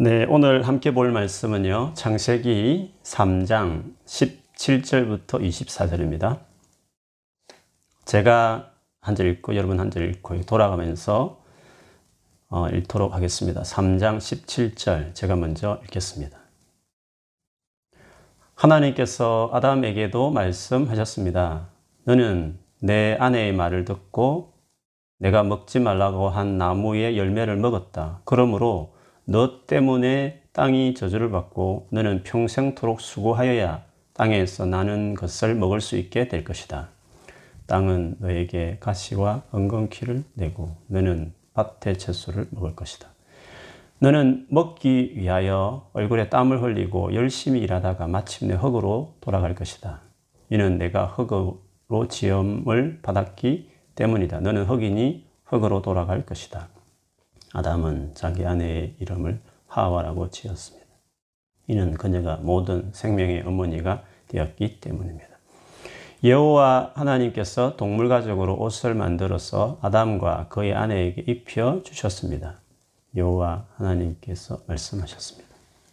네, 오늘 함께 볼 말씀은요. 창세기 3장 17절부터 24절입니다. 제가 한 절 읽고 여러분 한 절 읽고 돌아가면서 어, 읽도록 하겠습니다. 3장 17절 제가 먼저 읽겠습니다. 하나님께서 아담에게도 말씀하셨습니다. 너는 내 아내의 말을 듣고 내가 먹지 말라고 한 나무의 열매를 먹었다. 그러므로 너 때문에 땅이 저주를 받고 너는 평생토록 수고하여야 땅에서 나는 것을 먹을 수 있게 될 것이다. 땅은 너에게 가시와 엉겅퀴를 내고 너는 밭의 채소를 먹을 것이다. 너는 먹기 위하여 얼굴에 땀을 흘리고 열심히 일하다가 마침내 흙으로 돌아갈 것이다. 이는 내가 흙으로 지음을 받았기 때문이다. 너는 흙이니 흙으로 돌아갈 것이다. 아담은 자기 아내의 이름을 하와라고 지었습니다. 이는 그녀가 모든 생명의 어머니가 되었기 때문입니다. 여호와 하나님께서 동물 가죽으로 옷을 만들어서 아담과 그의 아내에게 입혀 주셨습니다. 여호와 하나님께서 말씀하셨습니다.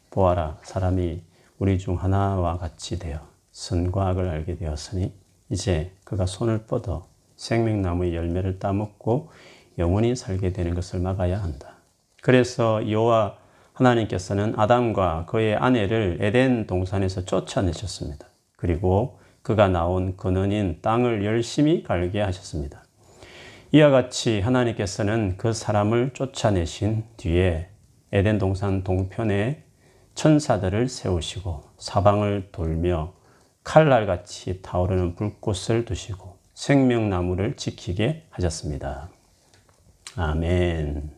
보아라 사람이 우리 중 하나와 같이 되어 선과 악을 알게 되었으니 이제 그가 손을 뻗어 생명나무의 열매를 따먹고 영원히 살게 되는 것을 막아야 한다. 그래서 여호와 하나님께서는 아담과 그의 아내를 에덴 동산에서 쫓아내셨습니다. 그리고 그가 나온 근원인 땅을 열심히 갈게 하셨습니다. 이와 같이 하나님께서는 그 사람을 쫓아내신 뒤에 에덴 동산 동편에 천사들을 세우시고 사방을 돌며 칼날같이 타오르는 불꽃을 두시고 생명나무를 지키게 하셨습니다. 아멘.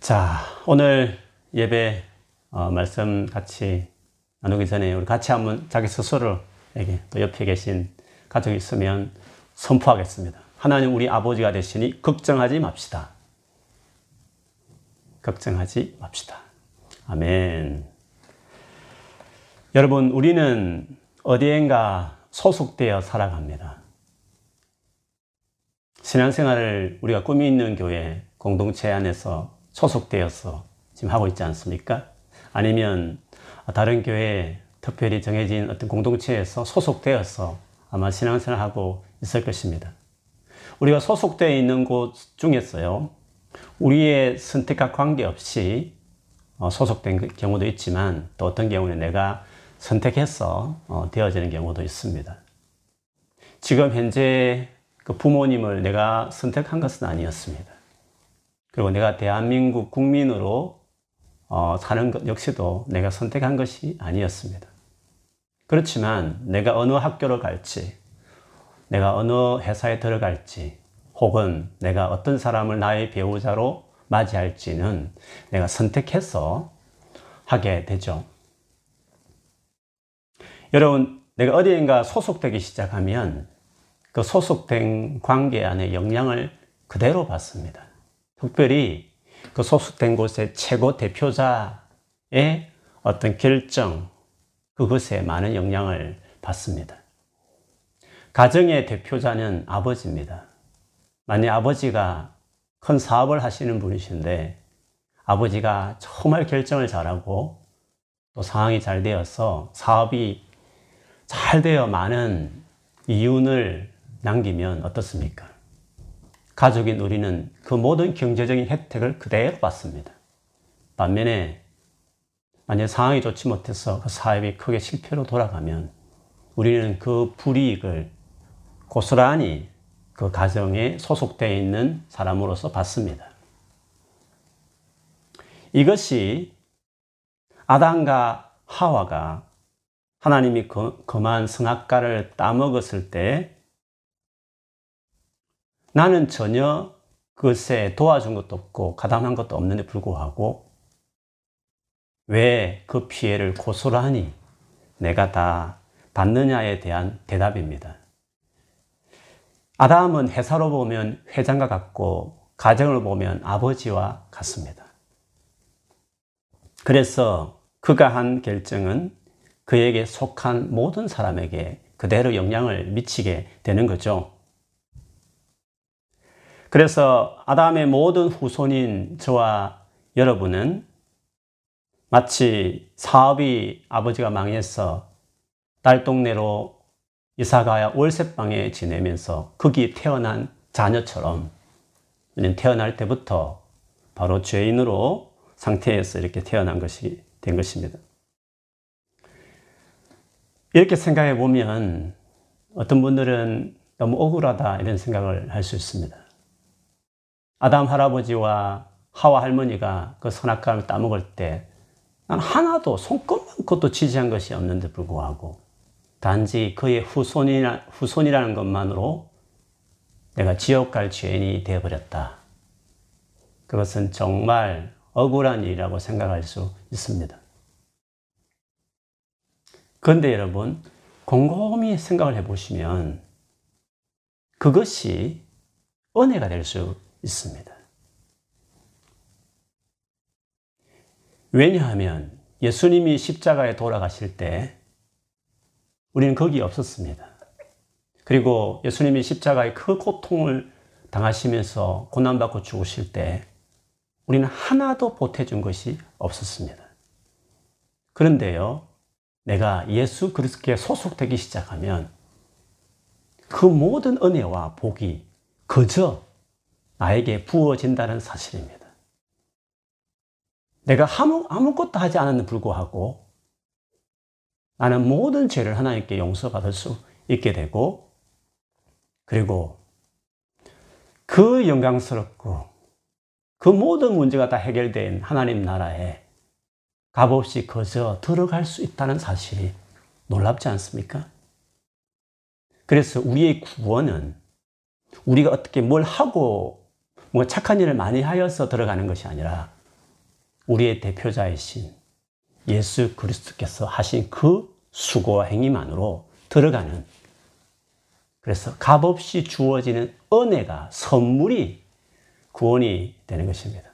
자, 오늘 예배 어, 말씀 같이 나누기 전에 우리 같이 한번 자기 스스로에게 또 옆에 계신 가족이 있으면 선포하겠습니다. 하나님 우리 아버지가 되시니 걱정하지 맙시다. 걱정하지 맙시다. 아멘. 여러분, 우리는 어디엔가 소속되어 살아갑니다. 신앙생활을 우리가 꿈이 있는 교회 공동체 안에서 소속되어서 지금 하고 있지 않습니까? 아니면 다른 교회 특별히 정해진 어떤 공동체에서 소속되어서 아마 신앙생활 하고 있을 것입니다. 우리가 소속되어 있는 곳 중에서요, 우리의 선택과 관계없이 어, 소속된 경우도 있지만 또 어떤 경우는 내가 선택해서 어, 되어지는 경우도 있습니다. 지금 현재 그 부모님을 내가 선택한 것은 아니었습니다. 그리고 내가 대한민국 국민으로 어, 사는 것 역시도 내가 선택한 것이 아니었습니다. 그렇지만 내가 어느 학교를 갈지, 내가 어느 회사에 들어갈지, 혹은 내가 어떤 사람을 나의 배우자로 맞이할지는 내가 선택해서 하게 되죠. 여러분, 내가 어디인가 소속되기 시작하면 그 소속된 관계 안에 영향을 그대로 받습니다. 특별히 그 소속된 곳의 최고 대표자의 어떤 결정, 그것에 많은 영향을 받습니다. 가정의 대표자는 아버지입니다. 만약 아버지가 큰 사업을 하시는 분이신데 아버지가 정말 결정을 잘하고 또 상황이 잘 되어서 사업이 잘 되어 많은 이윤을 남기면 어떻습니까? 가족인 우리는 그 모든 경제적인 혜택을 그대로 받습니다. 반면에 만약 상황이 좋지 못해서 그 사업이 크게 실패로 돌아가면 우리는 그 불이익을 고스란히 그 가정에 소속되어 있는 사람으로서 받습니다. 이것이 아담과 하와가 하나님이 그, 그만 성악가를 따먹었을 때 나는 전혀 그것에 도와준 것도 없고 가담한 것도 없는데 불구하고 왜 그 피해를 고스란히 내가 다 받느냐에 대한 대답입니다. 아담은 회사로 보면 회장과 같고 가정을 보면 아버지와 같습니다. 그래서 그가 한 결정은 그에게 속한 모든 사람에게 그대로 영향을 미치게 되는 거죠. 그래서 아담의 모든 후손인 저와 여러분은 마치 사업이 아버지가 망해서 딸 동네로 이사가야 월세방에 지내면서 거기 태어난 자녀처럼 태어날 때부터 바로 죄인으로 상태에서 이렇게 태어난 것이 된 것입니다. 이렇게 생각해 보면 어떤 분들은 너무 억울하다 이런 생각을 할 수 있습니다. 아담 할아버지와 하와 할머니가 그 선악과를 따먹을 때 난 하나도 손끝만큼도 지지한 것이 없는데 불구하고 단지 그의 후손이라, 후손이라는 것만으로 내가 지옥 갈 죄인이 되어버렸다. 그것은 정말 억울한 일이라고 생각할 수 있습니다. 그런데 여러분, 곰곰이 생각을 해보시면 그것이 은혜가 될 수 있습니다. 왜냐하면 예수님이 십자가에 돌아가실 때 우리는 거기 없었습니다. 그리고 예수님이 십자가의 그 고통을 당하시면서 고난받고 죽으실 때 우리는 하나도 보태준 것이 없었습니다. 그런데요, 내가 예수 그리스도에 소속되기 시작하면 그 모든 은혜와 복이 그저 나에게 부어진다는 사실입니다. 내가 아무, 아무것도 하지 않았는 불구하고 나는 모든 죄를 하나님께 용서받을 수 있게 되고 그리고 그 영광스럽고 그 모든 문제가 다 해결된 하나님 나라에 값없이 거저 들어갈 수 있다는 사실이 놀랍지 않습니까? 그래서 우리의 구원은 우리가 어떻게 뭘 하고 뭔가 착한 일을 많이 하여서 들어가는 것이 아니라 우리의 대표자이신 예수 그리스도께서 하신 그 수고와 행위만으로 들어가는 그래서 값없이 주어지는 은혜가 선물이 구원이 되는 것입니다.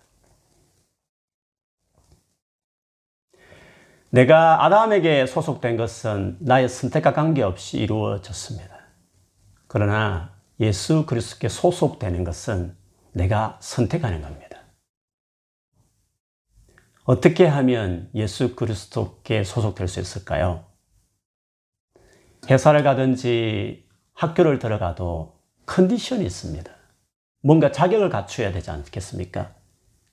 내가 아담에게 소속된 것은 나의 선택과 관계없이 이루어졌습니다. 그러나 예수 그리스도께 소속되는 것은 내가 선택하는 겁니다. 어떻게 하면 예수 그리스도께 소속될 수 있을까요? 회사를 가든지 학교를 들어가도 컨디션이 있습니다. 뭔가 자격을 갖춰야 되지 않겠습니까?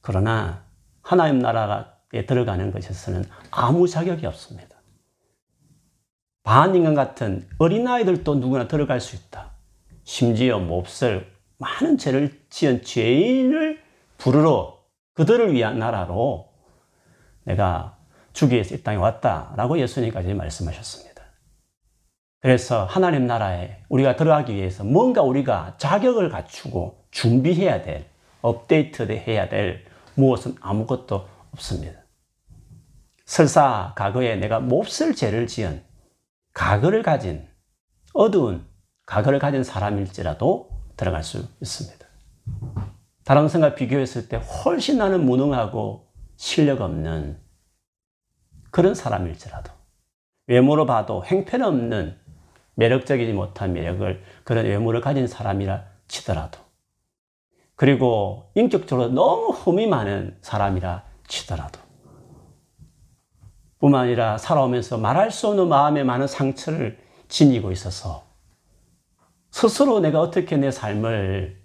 그러나 하나님 나라에 들어가는 것에서는 아무 자격이 없습니다. 반인간 같은 어린아이들도 누구나 들어갈 수 있다. 심지어 몹쓸 많은 죄를 지은 죄인을 부르러 그들을 위한 나라로 내가 주기 위해서 이 땅에 왔다라고 예수님까지 말씀하셨습니다. 그래서 하나님 나라에 우리가 들어가기 위해서 뭔가 우리가 자격을 갖추고 준비해야 될, 업데이트 해야 될 무엇은 아무것도 없습니다. 설사 과거에 내가 몹쓸 죄를 지은 과거를 가진 어두운 과거를 가진 사람일지라도 들어갈 수 있습니다. 다른 생과 비교했을 때 훨씬 나는 무능하고 실력 없는 그런 사람일지라도 외모로 봐도 행편없는 매력적이지 못한 매력을 그런 외모를 가진 사람이라 치더라도 그리고 인격적으로 너무 흠이 많은 사람이라 치더라도 뿐만 아니라 살아오면서 말할 수 없는 마음에 많은 상처를 지니고 있어서 스스로 내가 어떻게 내 삶을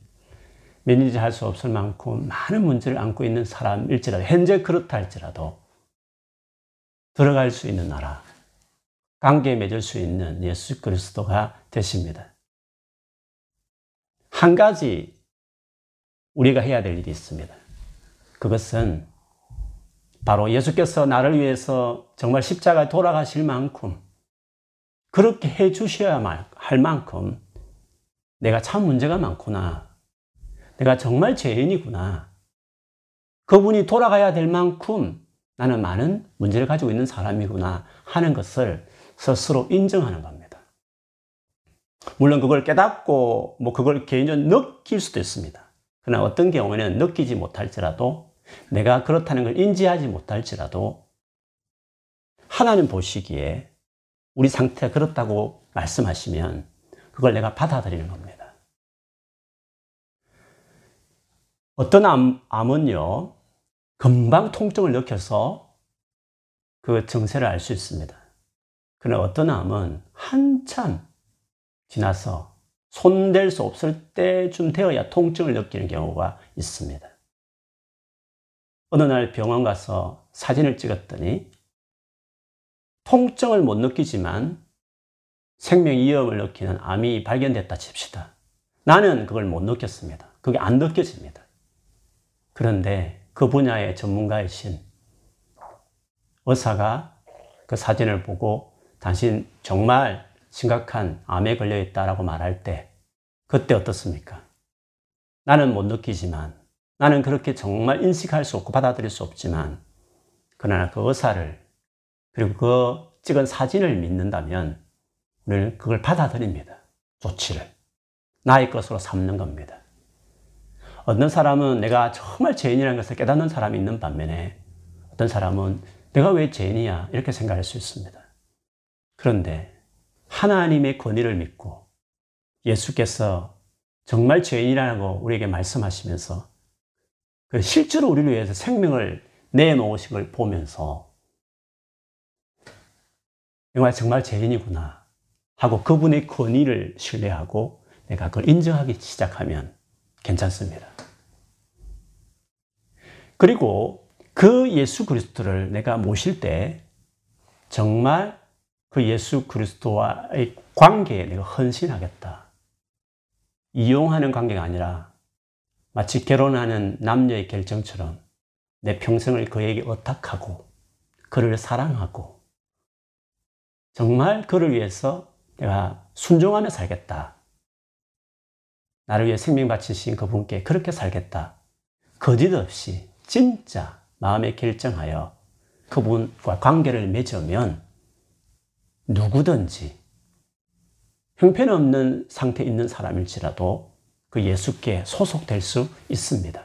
매니지 할 수 없을 만큼 많은 문제를 안고 있는 사람일지라도, 현재 그렇다 할지라도, 들어갈 수 있는 나라, 관계 맺을 수 있는 예수 그리스도가 되십니다. 한 가지 우리가 해야 될 일이 있습니다. 그것은 바로 예수께서 나를 위해서 정말 십자가에 돌아가실 만큼 그렇게 해 주셔야 할 만큼 내가 참 문제가 많구나. 내가 정말 죄인이구나. 그분이 돌아가야 될 만큼 나는 많은 문제를 가지고 있는 사람이구나 하는 것을 스스로 인정하는 겁니다. 물론 그걸 깨닫고 뭐 그걸 개인적으로 느낄 수도 있습니다. 그러나 어떤 경우에는 느끼지 못할지라도 내가 그렇다는 걸 인지하지 못할지라도 하나님 보시기에 우리 상태가 그렇다고 말씀하시면 그걸 내가 받아들이는 겁니다. 어떤 암, 암은요, 금방 통증을 느껴서 그 증세를 알 수 있습니다. 그러나 어떤 암은 한참 지나서 손댈 수 없을 때쯤 되어야 통증을 느끼는 경우가 있습니다. 어느 날 병원 가서 사진을 찍었더니 통증을 못 느끼지만 생명 위험을 느끼는 암이 발견됐다 칩시다. 나는 그걸 못 느꼈습니다. 그게 안 느껴집니다. 그런데 그 분야의 전문가이신 의사가 그 사진을 보고 당신 정말 심각한 암에 걸려 있다라고 말할 때 그때 어떻습니까? 나는 못 느끼지만 나는 그렇게 정말 인식할 수 없고 받아들일 수 없지만 그러나 그 의사를 그리고 그 찍은 사진을 믿는다면 우리는 그걸 받아들입니다. 조치를. 나의 것으로 삼는 겁니다. 어떤 사람은 내가 정말 죄인이라는 것을 깨닫는 사람이 있는 반면에 어떤 사람은 내가 왜 죄인이야 이렇게 생각할 수 있습니다. 그런데 하나님의 권위를 믿고 예수께서 정말 죄인이라고 우리에게 말씀하시면서 그 실제로 우리를 위해서 생명을 내놓으신 걸 보면서 정말 정말 죄인이구나 하고 그분의 권위를 신뢰하고 내가 그걸 인정하기 시작하면 괜찮습니다. 그리고 그 예수 그리스도를 내가 모실 때 정말 그 예수 그리스도와의 관계에 내가 헌신하겠다. 이용하는 관계가 아니라 마치 결혼하는 남녀의 결정처럼 내 평생을 그에게 의탁하고 그를 사랑하고 정말 그를 위해서 내가 순종하며 살겠다. 나를 위해 생명 바치신 그분께 그렇게 살겠다. 거짓 없이 진짜 마음에 결정하여 그분과 관계를 맺으면 누구든지 형편없는 상태에 있는 사람일지라도 그 예수께 소속될 수 있습니다.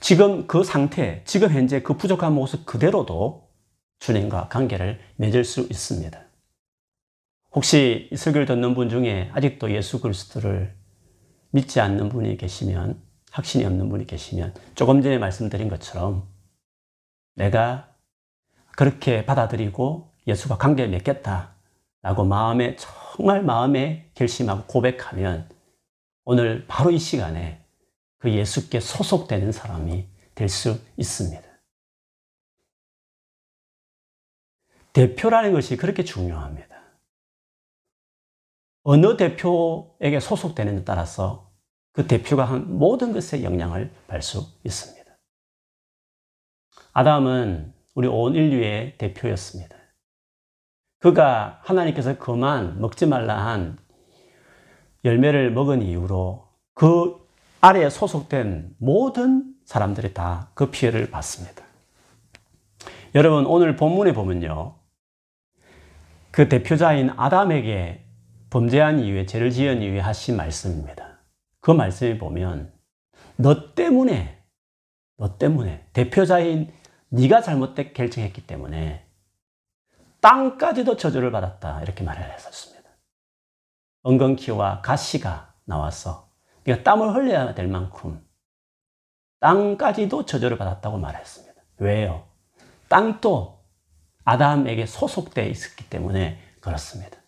지금 그 상태, 지금 현재 그 부족한 모습 그대로도 주님과 관계를 맺을 수 있습니다. 혹시 이 설교를 듣는 분 중에 아직도 예수 그리스도를 믿지 않는 분이 계시면, 확신이 없는 분이 계시면, 조금 전에 말씀드린 것처럼 내가 그렇게 받아들이고 예수와 관계를 맺겠다. 라고 마음에, 정말 마음에 결심하고 고백하면 오늘 바로 이 시간에 그 예수께 소속되는 사람이 될 수 있습니다. 대표라는 것이 그렇게 중요합니다. 어느 대표에게 소속되는에 따라서 그 대표가 한 모든 것에 영향을 받을 수 있습니다. 아담은 우리 온 인류의 대표였습니다. 그가 하나님께서 그만 먹지 말라 한 열매를 먹은 이후로 그 아래에 소속된 모든 사람들이 다 그 피해를 받습니다. 여러분, 오늘 본문에 보면요. 그 대표자인 아담에게 범죄한 이후에 죄를 지은 이후에 하신 말씀입니다. 그 말씀에 보면 너 때문에 너 때문에 대표자인 네가 잘못된 결정했기 때문에 땅까지도 저주를 받았다 이렇게 말을 했었습니다. 엉겅퀴와 가시가 나와서 네가 땀을 흘려야 될 만큼 땅까지도 저주를 받았다고 말했습니다. 왜요? 땅도 아담에게 소속되어 있었기 때문에 그렇습니다.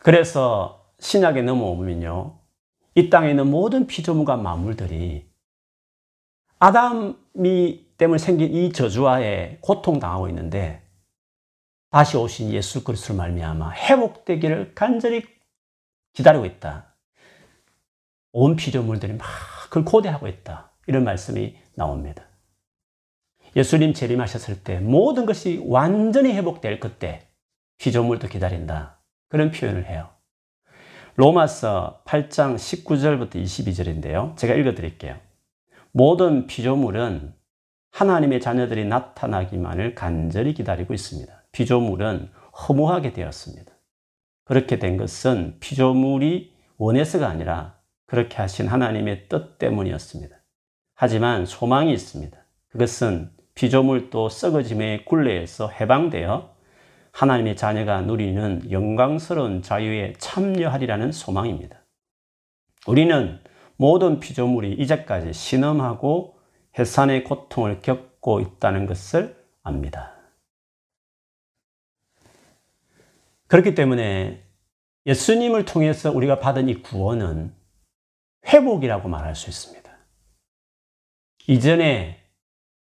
그래서 신약에 넘어오면요. 이 땅에 있는 모든 피조물과 만물들이 아담이 때문에 생긴 이 저주와에 고통당하고 있는데 다시 오신 예수 그리스도를 말미암아 회복되기를 간절히 기다리고 있다. 온 피조물들이 막 그걸 고대하고 있다. 이런 말씀이 나옵니다. 예수님 재림하셨을 때 모든 것이 완전히 회복될 그때 피조물도 기다린다. 그런 표현을 해요. 로마서 8장 19절부터 22절인데요. 제가 읽어 드릴게요. 모든 피조물은 하나님의 자녀들이 나타나기만을 간절히 기다리고 있습니다. 피조물은 허무하게 되었습니다. 그렇게 된 것은 피조물이 원해서가 아니라 그렇게 하신 하나님의 뜻 때문이었습니다. 하지만 소망이 있습니다. 그것은 피조물도 썩어짐의 굴레에서 해방되어 하나님의 자녀가 누리는 영광스러운 자유에 참여하리라는 소망입니다. 우리는 모든 피조물이 이제까지 신음하고 해산의 고통을 겪고 있다는 것을 압니다. 그렇기 때문에 예수님을 통해서 우리가 받은 이 구원은 회복이라고 말할 수 있습니다. 이전에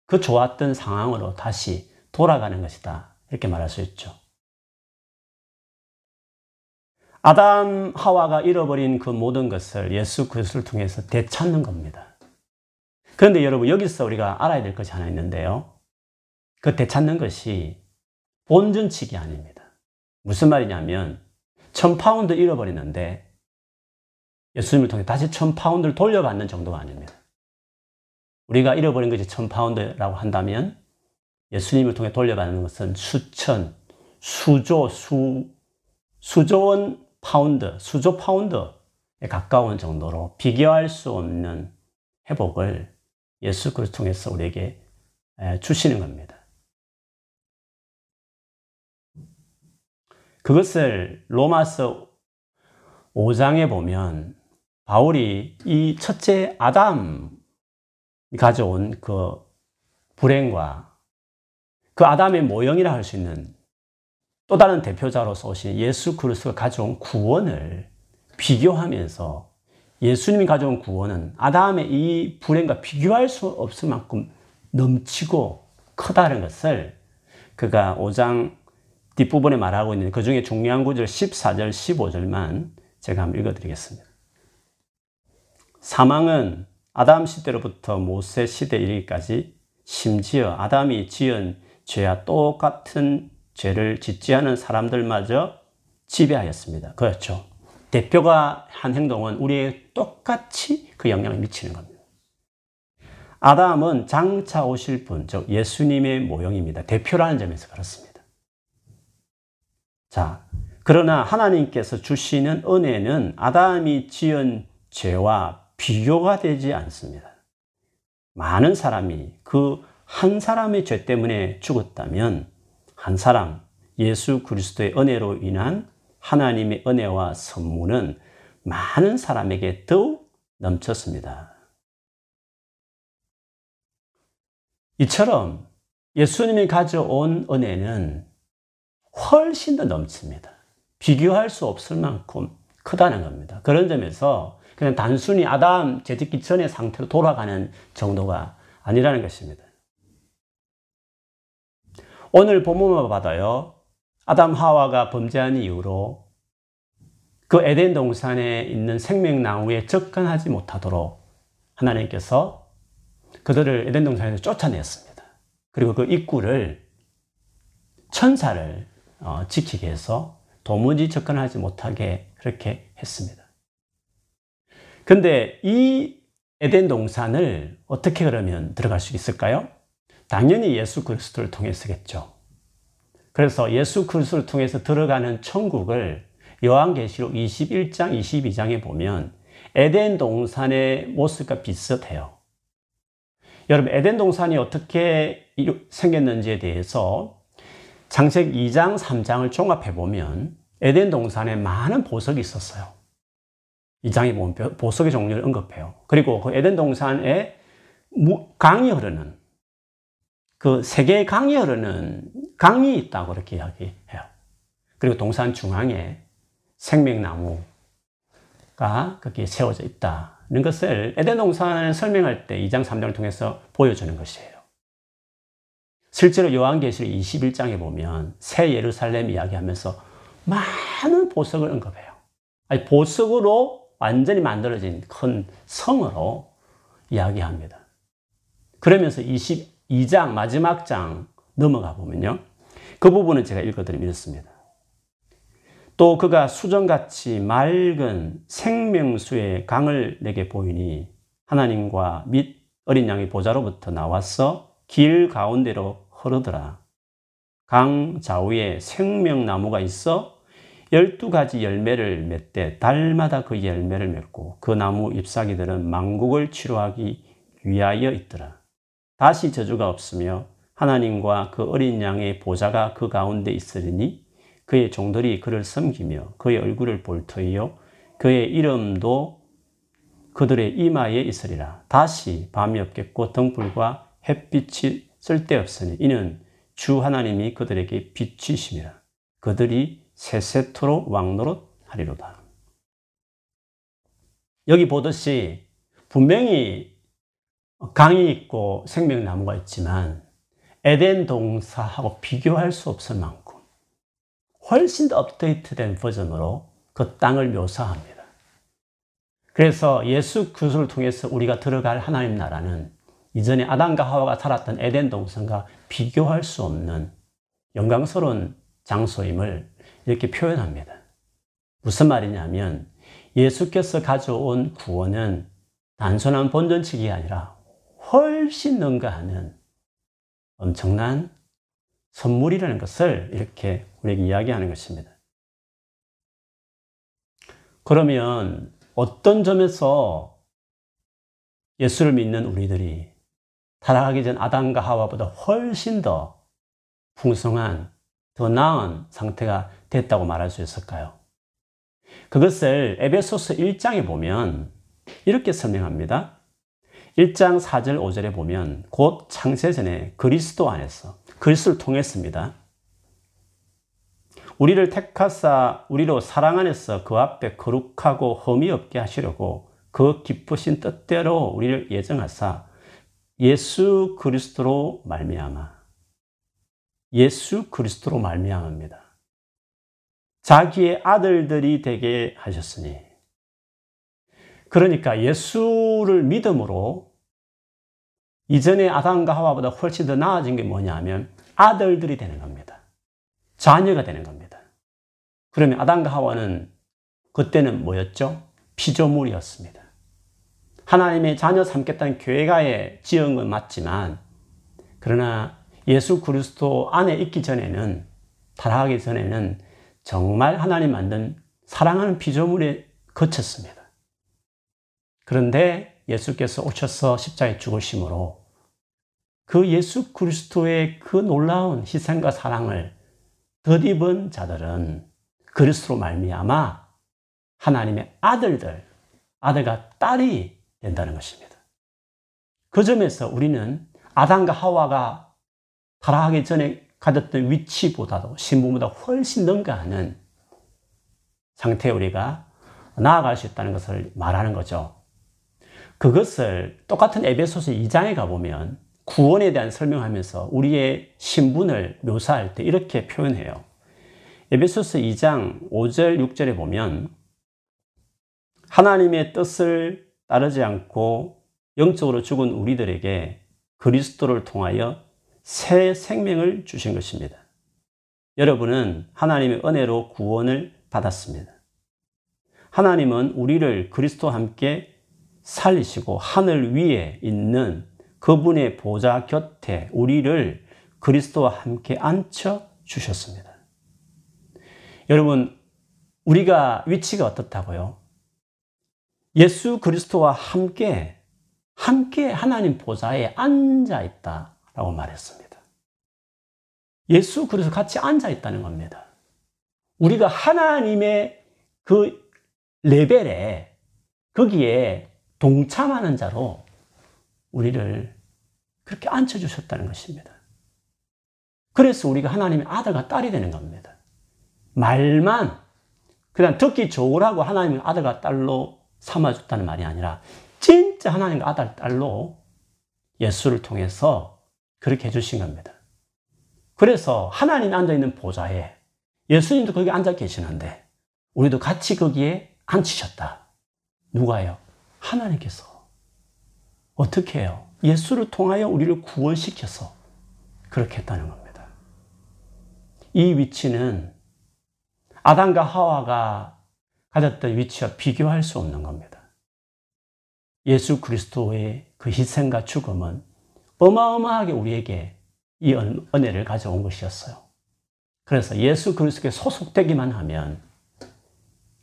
그 좋았던 상황으로 다시 돌아가는 것이다. 이렇게 말할 수 있죠. 아담 하와가 잃어버린 그 모든 것을 예수 그리스도를 통해서 되찾는 겁니다. 그런데 여러분 여기서 우리가 알아야 될 것이 하나 있는데요. 그 되찾는 것이 본전치기 아닙니다. 무슨 말이냐면 천 파운드 잃어버리는데 예수님을 통해 다시 천 파운드를 돌려받는 정도가 아닙니다. 우리가 잃어버린 것이 천 파운드라고 한다면 예수님을 통해 돌려받는 것은 수천, 수조, 수, 수조원 파운드, 수조 파운드에 가까운 정도로 비교할 수 없는 회복을 예수 그리스도 통해서 우리에게 주시는 겁니다. 그것을 로마서 5장에 보면 바울이 이 첫째 아담 가져온 그 불행과 그 아담의 모형이라 할 수 있는 또 다른 대표자로서 오신 예수 그리스도가 가져온 구원을 비교하면서 예수님이 가져온 구원은 아담의 이 불행과 비교할 수 없을 만큼 넘치고 크다는 것을 그가 5장 뒷부분에 말하고 있는 그 중에 중요한 구절 14절, 15절만 제가 한번 읽어드리겠습니다. 사망은 아담 시대로부터 모세 시대 이르기까지 심지어 아담이 지은 죄와 똑같은 죄를 짓지 않은 사람들마저 지배하였습니다. 그렇죠. 대표가 한 행동은 우리에 똑같이 그 영향을 미치는 겁니다. 아담은 장차 오실 분, 즉 예수님의 모형입니다. 대표라는 점에서 그렇습니다. 자, 그러나 하나님께서 주시는 은혜는 아담이 지은 죄와 비교가 되지 않습니다. 많은 사람이 그 한 사람의 죄 때문에 죽었다면 한 사람, 예수 그리스도의 은혜로 인한 하나님의 은혜와 선물은 많은 사람에게 더욱 넘쳤습니다. 이처럼 예수님이 가져온 은혜는 훨씬 더 넘칩니다. 비교할 수 없을 만큼 크다는 겁니다. 그런 점에서 그냥 단순히 아담 재짓기 전의 상태로 돌아가는 정도가 아니라는 것입니다. 오늘 본문을 받아요. 아담 하와가 범죄한 이후로 그 에덴 동산에 있는 생명나무에 접근하지 못하도록 하나님께서 그들을 에덴 동산에서 쫓아냈습니다. 그리고 그 입구를 천사를 어, 지키게 해서 도무지 접근하지 못하게 그렇게 했습니다. 근데 이 에덴 동산을 어떻게 그러면 들어갈 수 있을까요? 당연히 예수 그리스도를 통해서겠죠. 그래서 예수 그리스도를 통해서 들어가는 천국을 요한계시록 21장, 22장에 보면 에덴 동산의 모습과 비슷해요. 여러분, 에덴 동산이 어떻게 생겼는지에 대해서 창세기 2장, 3장을 종합해 보면 에덴 동산에 많은 보석이 있었어요. 2장에 보면 보석의 종류를 언급해요. 그리고 그 에덴 동산에 강이 흐르는 그세 개의 강이 흐르는 강이 있다고 그렇게 이야기해요. 그리고 동산 중앙에 생명나무가 거기에 세워져 있다는 것을 에덴 동산을 설명할 때 2장, 3장을 통해서 보여주는 것이에요. 실제로 요한계시록 21장에 보면 새 예루살렘 이야기하면서 많은 보석을 언급해요. 아니, 보석으로 완전히 만들어진 큰 성으로 이야기합니다. 그러면서 22장 마지막 장 넘어가 보면요. 그 부분은 제가 읽어드리면 이렇습니다. 또 그가 수정같이 맑은 생명수의 강을 내게 보이니 하나님과 및 어린 양의 보좌로부터 나와서 길 가운데로 흐르더라. 강 좌우에 생명나무가 있어 열두 가지 열매를 맺되 달마다 그 열매를 맺고 그 나무 잎사귀들은 망국을 치료하기 위하여 있더라. 다시 저주가 없으며 하나님과 그 어린 양의 보좌가 그 가운데 있으리니 그의 종들이 그를 섬기며 그의 얼굴을 볼 터이요 그의 이름도 그들의 이마에 있으리라. 다시 밤이 없겠고 등불과 햇빛이 쓸데없으니 이는 주 하나님이 그들에게 빛이심이라. 그들이 세세토록 왕노릇 하리로다. 여기 보듯이 분명히 강이 있고 생명나무가 있지만 에덴 동사하고 비교할 수 없을 만큼 훨씬 더 업데이트된 버전으로 그 땅을 묘사합니다. 그래서 예수 그리스도를 통해서 우리가 들어갈 하나님 나라는 이전에 아담과 하와가 살았던 에덴 동산과 비교할 수 없는 영광스러운 장소임을 이렇게 표현합니다. 무슨 말이냐면 예수께서 가져온 구원은 단순한 본전치기 아니라 훨씬 능가하는 엄청난 선물이라는 것을 이렇게 우리에게 이야기하는 것입니다. 그러면 어떤 점에서 예수를 믿는 우리들이 타락하기 전 아담과 하와보다 훨씬 더 풍성한, 더 나은 상태가 됐다고 말할 수 있을까요? 그것을 에베소서 1장에 보면 이렇게 설명합니다. 1장 4절 5절에 보면 곧 창세전에 그리스도 안에서 그리스도를 통했습니다. 우리를 택하사 우리로 사랑 안에서 그 앞에 거룩하고 흠이 없게 하시려고 그 기쁘신 뜻대로 우리를 예정하사 예수 그리스도로 말미암아 예수 그리스도로 말미암습니다. 자기의 아들들이 되게 하셨으니 그러니까 예수를 믿음으로 이전의 아담과 하와보다 훨씬 더 나아진 게 뭐냐면 아들들이 되는 겁니다. 자녀가 되는 겁니다. 그러면 아담과 하와는 그때는 뭐였죠? 피조물이었습니다. 하나님의 자녀 삼겠다는 교회가에 지은 건 맞지만 그러나 예수 그리스도 안에 있기 전에는 타락하기 전에는 정말 하나님 만든 사랑하는 피조물에 거쳤습니다. 그런데 예수께서 오셔서 십자가에 죽으심으로 그 예수 그리스도의 그 놀라운 희생과 사랑을 덧입은 자들은 그리스도로 말미암아 하나님의 아들들, 아들과 딸이 된다는 것입니다. 그 점에서 우리는 아담과 하와가 타락하기 전에 가졌던 위치보다도 신분보다 훨씬 능가하는 상태에 우리가 나아갈 수 있다는 것을 말하는 거죠. 그것을 똑같은 에베소서 2장에 가보면 구원에 대한 설명하면서 우리의 신분을 묘사할 때 이렇게 표현해요. 에베소서 2장 5절, 6절에 보면 하나님의 뜻을 따르지 않고 영적으로 죽은 우리들에게 그리스도를 통하여 새 생명을 주신 것입니다. 여러분은 하나님의 은혜로 구원을 받았습니다. 하나님은 우리를 그리스도와 함께 살리시고 하늘 위에 있는 그분의 보좌 곁에 우리를 그리스도와 함께 앉혀 주셨습니다. 여러분, 우리가 위치가 어떻다고요? 예수 그리스도와 함께, 함께 하나님 보좌에 앉아 있다라고 말했습니다. 예수 그리스도 같이 앉아 있다는 겁니다. 우리가 하나님의 그 레벨에, 거기에 동참하는 자로 우리를 그렇게 앉혀주셨다는 것입니다. 그래서 우리가 하나님의 아들과 딸이 되는 겁니다. 말만, 그냥 듣기 좋으라고 하나님의 아들과 딸로 삼아줬다는 말이 아니라, 진짜 하나님의 아들, 딸로 예수를 통해서 그렇게 해주신 겁니다. 그래서 하나님이 앉아있는 보좌에 예수님도 거기 앉아 계시는데, 우리도 같이 거기에 앉히셨다. 누가요? 하나님께서 어떻게 해요? 예수를 통하여 우리를 구원시켜서 그렇게 했다는 겁니다. 이 위치는 아담과 하와가 가졌던 위치와 비교할 수 없는 겁니다. 예수 그리스도의 그 희생과 죽음은 어마어마하게 우리에게 이 은혜를 가져온 것이었어요. 그래서 예수 그리스도에 소속되기만 하면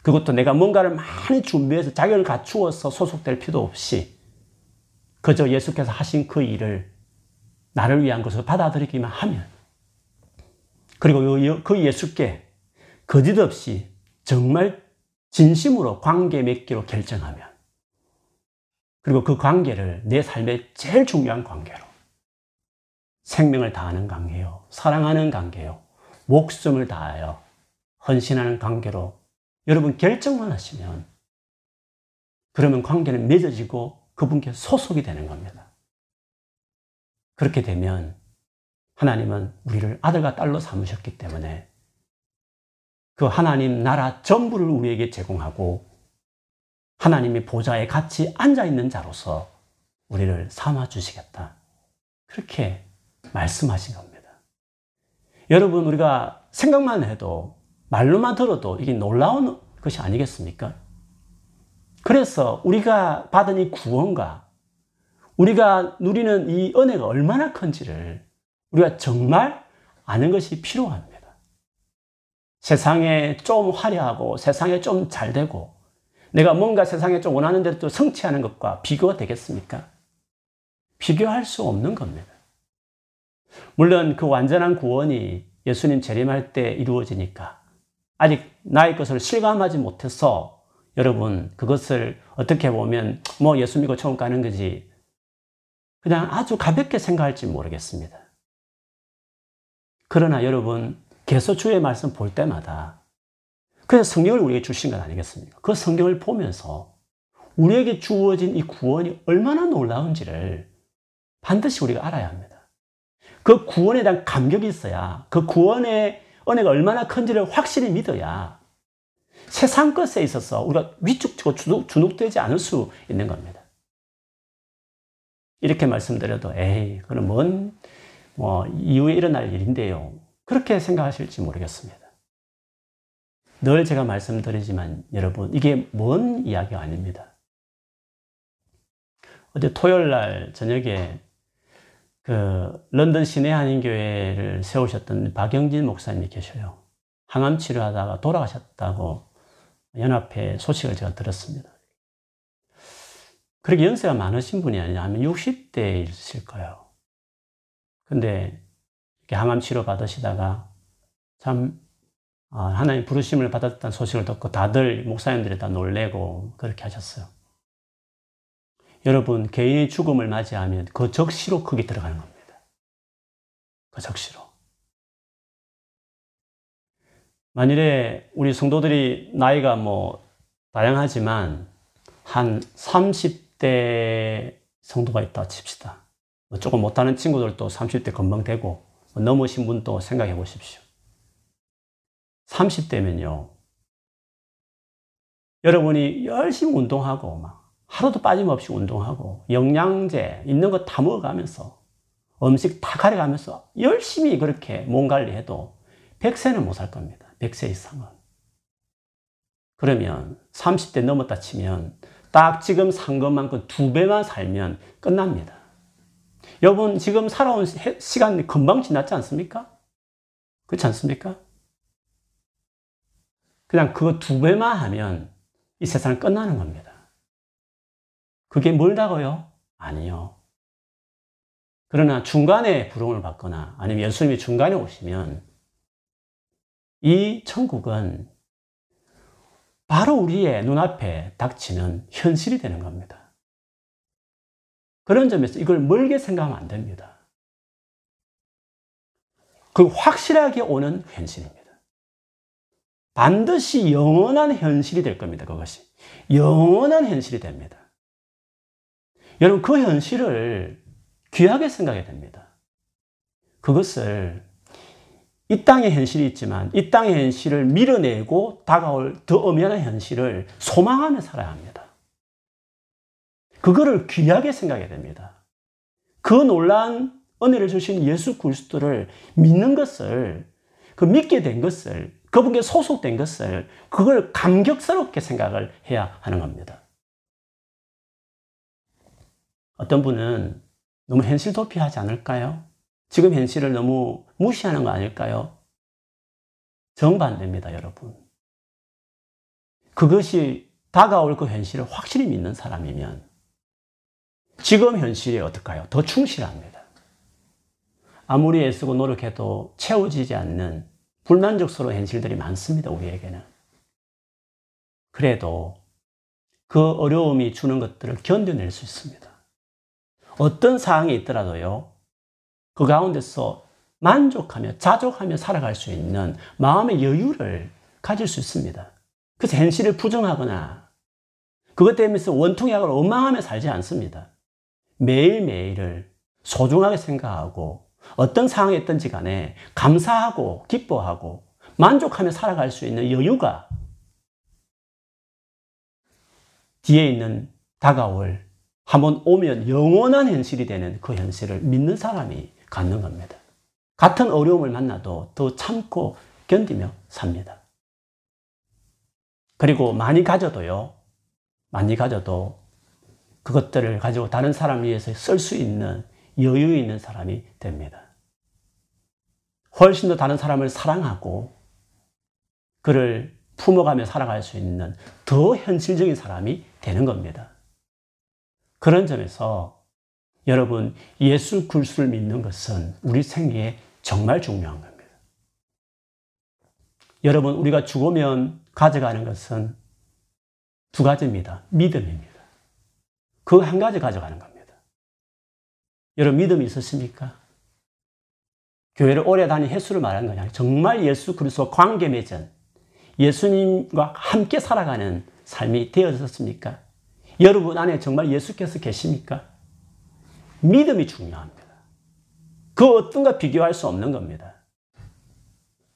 그것도 내가 뭔가를 많이 준비해서 자격을 갖추어서 소속될 필요 없이 그저 예수께서 하신 그 일을 나를 위한 것을 받아들이기만 하면 그리고 그 예수께 거짓 없이 정말 진심으로 관계 맺기로 결정하면 그리고 그 관계를 내 삶의 제일 중요한 관계로 생명을 다하는 관계요. 사랑하는 관계요. 목숨을 다하여 헌신하는 관계로 여러분 결정만 하시면 그러면 관계는 맺어지고 그분께 소속이 되는 겁니다. 그렇게 되면 하나님은 우리를 아들과 딸로 삼으셨기 때문에 그 하나님 나라 전부를 우리에게 제공하고 하나님의 보좌에 같이 앉아 있는 자로서 우리를 삼아 주시겠다. 그렇게 말씀하신 겁니다. 여러분, 우리가 생각만 해도 말로만 들어도 이게 놀라운 것이 아니겠습니까? 그래서 우리가 받은 이 구원과 우리가 누리는 이 은혜가 얼마나 큰지를 우리가 정말 아는 것이 필요합니다. 세상에 좀 화려하고 세상에 좀 잘 되고 내가 뭔가 세상에 좀 원하는 대로 또 성취하는 것과 비교가 되겠습니까? 비교할 수 없는 겁니다. 물론 그 완전한 구원이 예수님 재림할 때 이루어지니까 아직 나의 것을 실감하지 못해서 여러분 그것을 어떻게 보면 뭐 예수 믿고 처음 가는 거지 그냥 아주 가볍게 생각할지 모르겠습니다. 그러나 여러분 계속 주의 말씀 볼 때마다 그냥 성경을 우리에게 주신 것 아니겠습니까? 그 성경을 보면서 우리에게 주어진 이 구원이 얼마나 놀라운지를 반드시 우리가 알아야 합니다. 그 구원에 대한 감격이 있어야 그 구원의 은혜가 얼마나 큰지를 확실히 믿어야 세상 것에 있어서 우리가 위축되고 주눅, 되지 않을 수 있는 겁니다. 이렇게 말씀드려도 에이, 그건 뭔, 뭐, 이후에 일어날 일인데요. 그렇게 생각하실지 모르겠습니다. 늘 제가 말씀드리지만 여러분, 이게 뭔 이야기가 아닙니다. 어제 토요일 날 저녁에 그 런던 시내 한인교회를 세우셨던 박영진 목사님이 계셔요. 항암 치료하다가 돌아가셨다고 연합회 소식을 제가 들었습니다. 그렇게 연세가 많으신 분이 아니냐면 60대이실 거예요. 근데 이렇게 항암 치료 받으시다가 참 아, 하나님 부르심을 받았다는 소식을 듣고 다들 목사님들이 다 놀래고 그렇게 하셨어요. 여러분, 개인의 죽음을 맞이하면 그 적시로 크게 들어가는 겁니다. 그 적시로. 만일에 우리 성도들이 나이가 뭐 다양하지만 한 30대 성도가 있다 칩시다. 뭐 조금 못하는 친구들도 30대 금방 되고 뭐 넘으신 분도 생각해 보십시오. 30대면요. 여러분이 열심히 운동하고 막 하루도 빠짐없이 운동하고 영양제 있는 거 다 먹어가면서 음식 다 가려가면서 열심히 그렇게 몸 관리해도 100세는 못 살 겁니다. 100세 이상은. 그러면 30대 넘었다 치면 딱 지금 산 것만큼 두 배만 살면 끝납니다. 여러분 지금 살아온 시간 금방 지났지 않습니까? 그렇지 않습니까? 그냥 그거 두 배만 하면 이 세상은 끝나는 겁니다. 그게 멀다고요? 아니요. 그러나 중간에 부름을 받거나 아니면 예수님이 중간에 오시면 이 천국은 바로 우리의 눈앞에 닥치는 현실이 되는 겁니다. 그런 점에서 이걸 멀게 생각하면 안 됩니다. 그 확실하게 오는 현실입니다. 반드시 영원한 현실이 될 겁니다. 그것이. 영원한 현실이 됩니다. 여러분, 그 현실을 귀하게 생각해야 됩니다. 그것을 이 땅의 현실이 있지만 이 땅의 현실을 밀어내고 다가올 더 엄연한 현실을 소망하며 살아야 합니다. 그거를 귀하게 생각해야 됩니다. 그 놀라운 은혜를 주신 예수 그리스도를 믿는 것을 그 믿게 된 것을 그분께 소속된 것을 그걸 감격스럽게 생각을 해야 하는 겁니다. 어떤 분은 너무 현실 도피하지 않을까요? 지금 현실을 너무 무시하는 거 아닐까요? 정반대입니다, 여러분. 그것이 다가올 그 현실을 확실히 믿는 사람이면 지금 현실이 어떨까요? 더 충실합니다. 아무리 애쓰고 노력해도 채워지지 않는 불만족스러운 현실들이 많습니다, 우리에게는. 그래도 그 어려움이 주는 것들을 견뎌낼 수 있습니다. 어떤 상황이 있더라도요, 그 가운데서 만족하며 자족하며 살아갈 수 있는 마음의 여유를 가질 수 있습니다. 그래서 현실을 부정하거나 그것 때문에 원통약을 원망하며 살지 않습니다. 매일매일을 소중하게 생각하고 어떤 상황이 있든지 간에 감사하고 기뻐하고 만족하며 살아갈 수 있는 여유가 뒤에 있는 다가올 한번 오면 영원한 현실이 되는 그 현실을 믿는 사람이 갖는 겁니다. 같은 어려움을 만나도 더 참고 견디며 삽니다. 그리고 많이 가져도요, 많이 가져도 그것들을 가지고 다른 사람을 위해서 쓸 수 있는 여유 있는 사람이 됩니다. 훨씬 더 다른 사람을 사랑하고 그를 품어가며 살아갈 수 있는 더 현실적인 사람이 되는 겁니다. 그런 점에서 여러분 예수 그리스도를 믿는 것은 우리 생애에 정말 중요한 겁니다. 여러분 우리가 죽으면 가져가는 것은 두 가지입니다. 믿음입니다. 그 한 가지 가져가는 겁니다. 여러분 믿음이 있으십니까? 교회를 오래 다닌 횟수를 말하는 거냐. 정말 예수 그리스도 관계 맺은 예수님과 함께 살아가는 삶이 되어졌습니까? 여러분 안에 정말 예수께서 계십니까? 믿음이 중요합니다. 그 어떤가 비교할 수 없는 겁니다.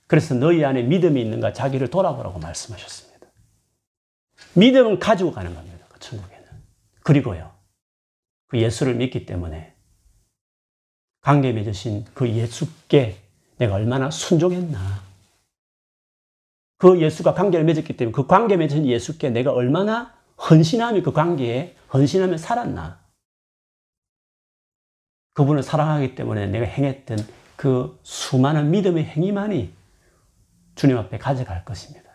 그래서 너희 안에 믿음이 있는가 자기를 돌아보라고 말씀하셨습니다. 믿음은 가지고 가는 겁니다. 그 천국에는. 그리고요. 그 예수를 믿기 때문에 관계 맺으신 그 예수께 내가 얼마나 순종했나. 그 예수가 관계를 맺었기 때문에 그 관계 맺은 예수께 내가 얼마나 헌신하며 그 관계에 헌신하며 살았나. 그분을 사랑하기 때문에 내가 행했던 그 수많은 믿음의 행위만이 주님 앞에 가져갈 것입니다.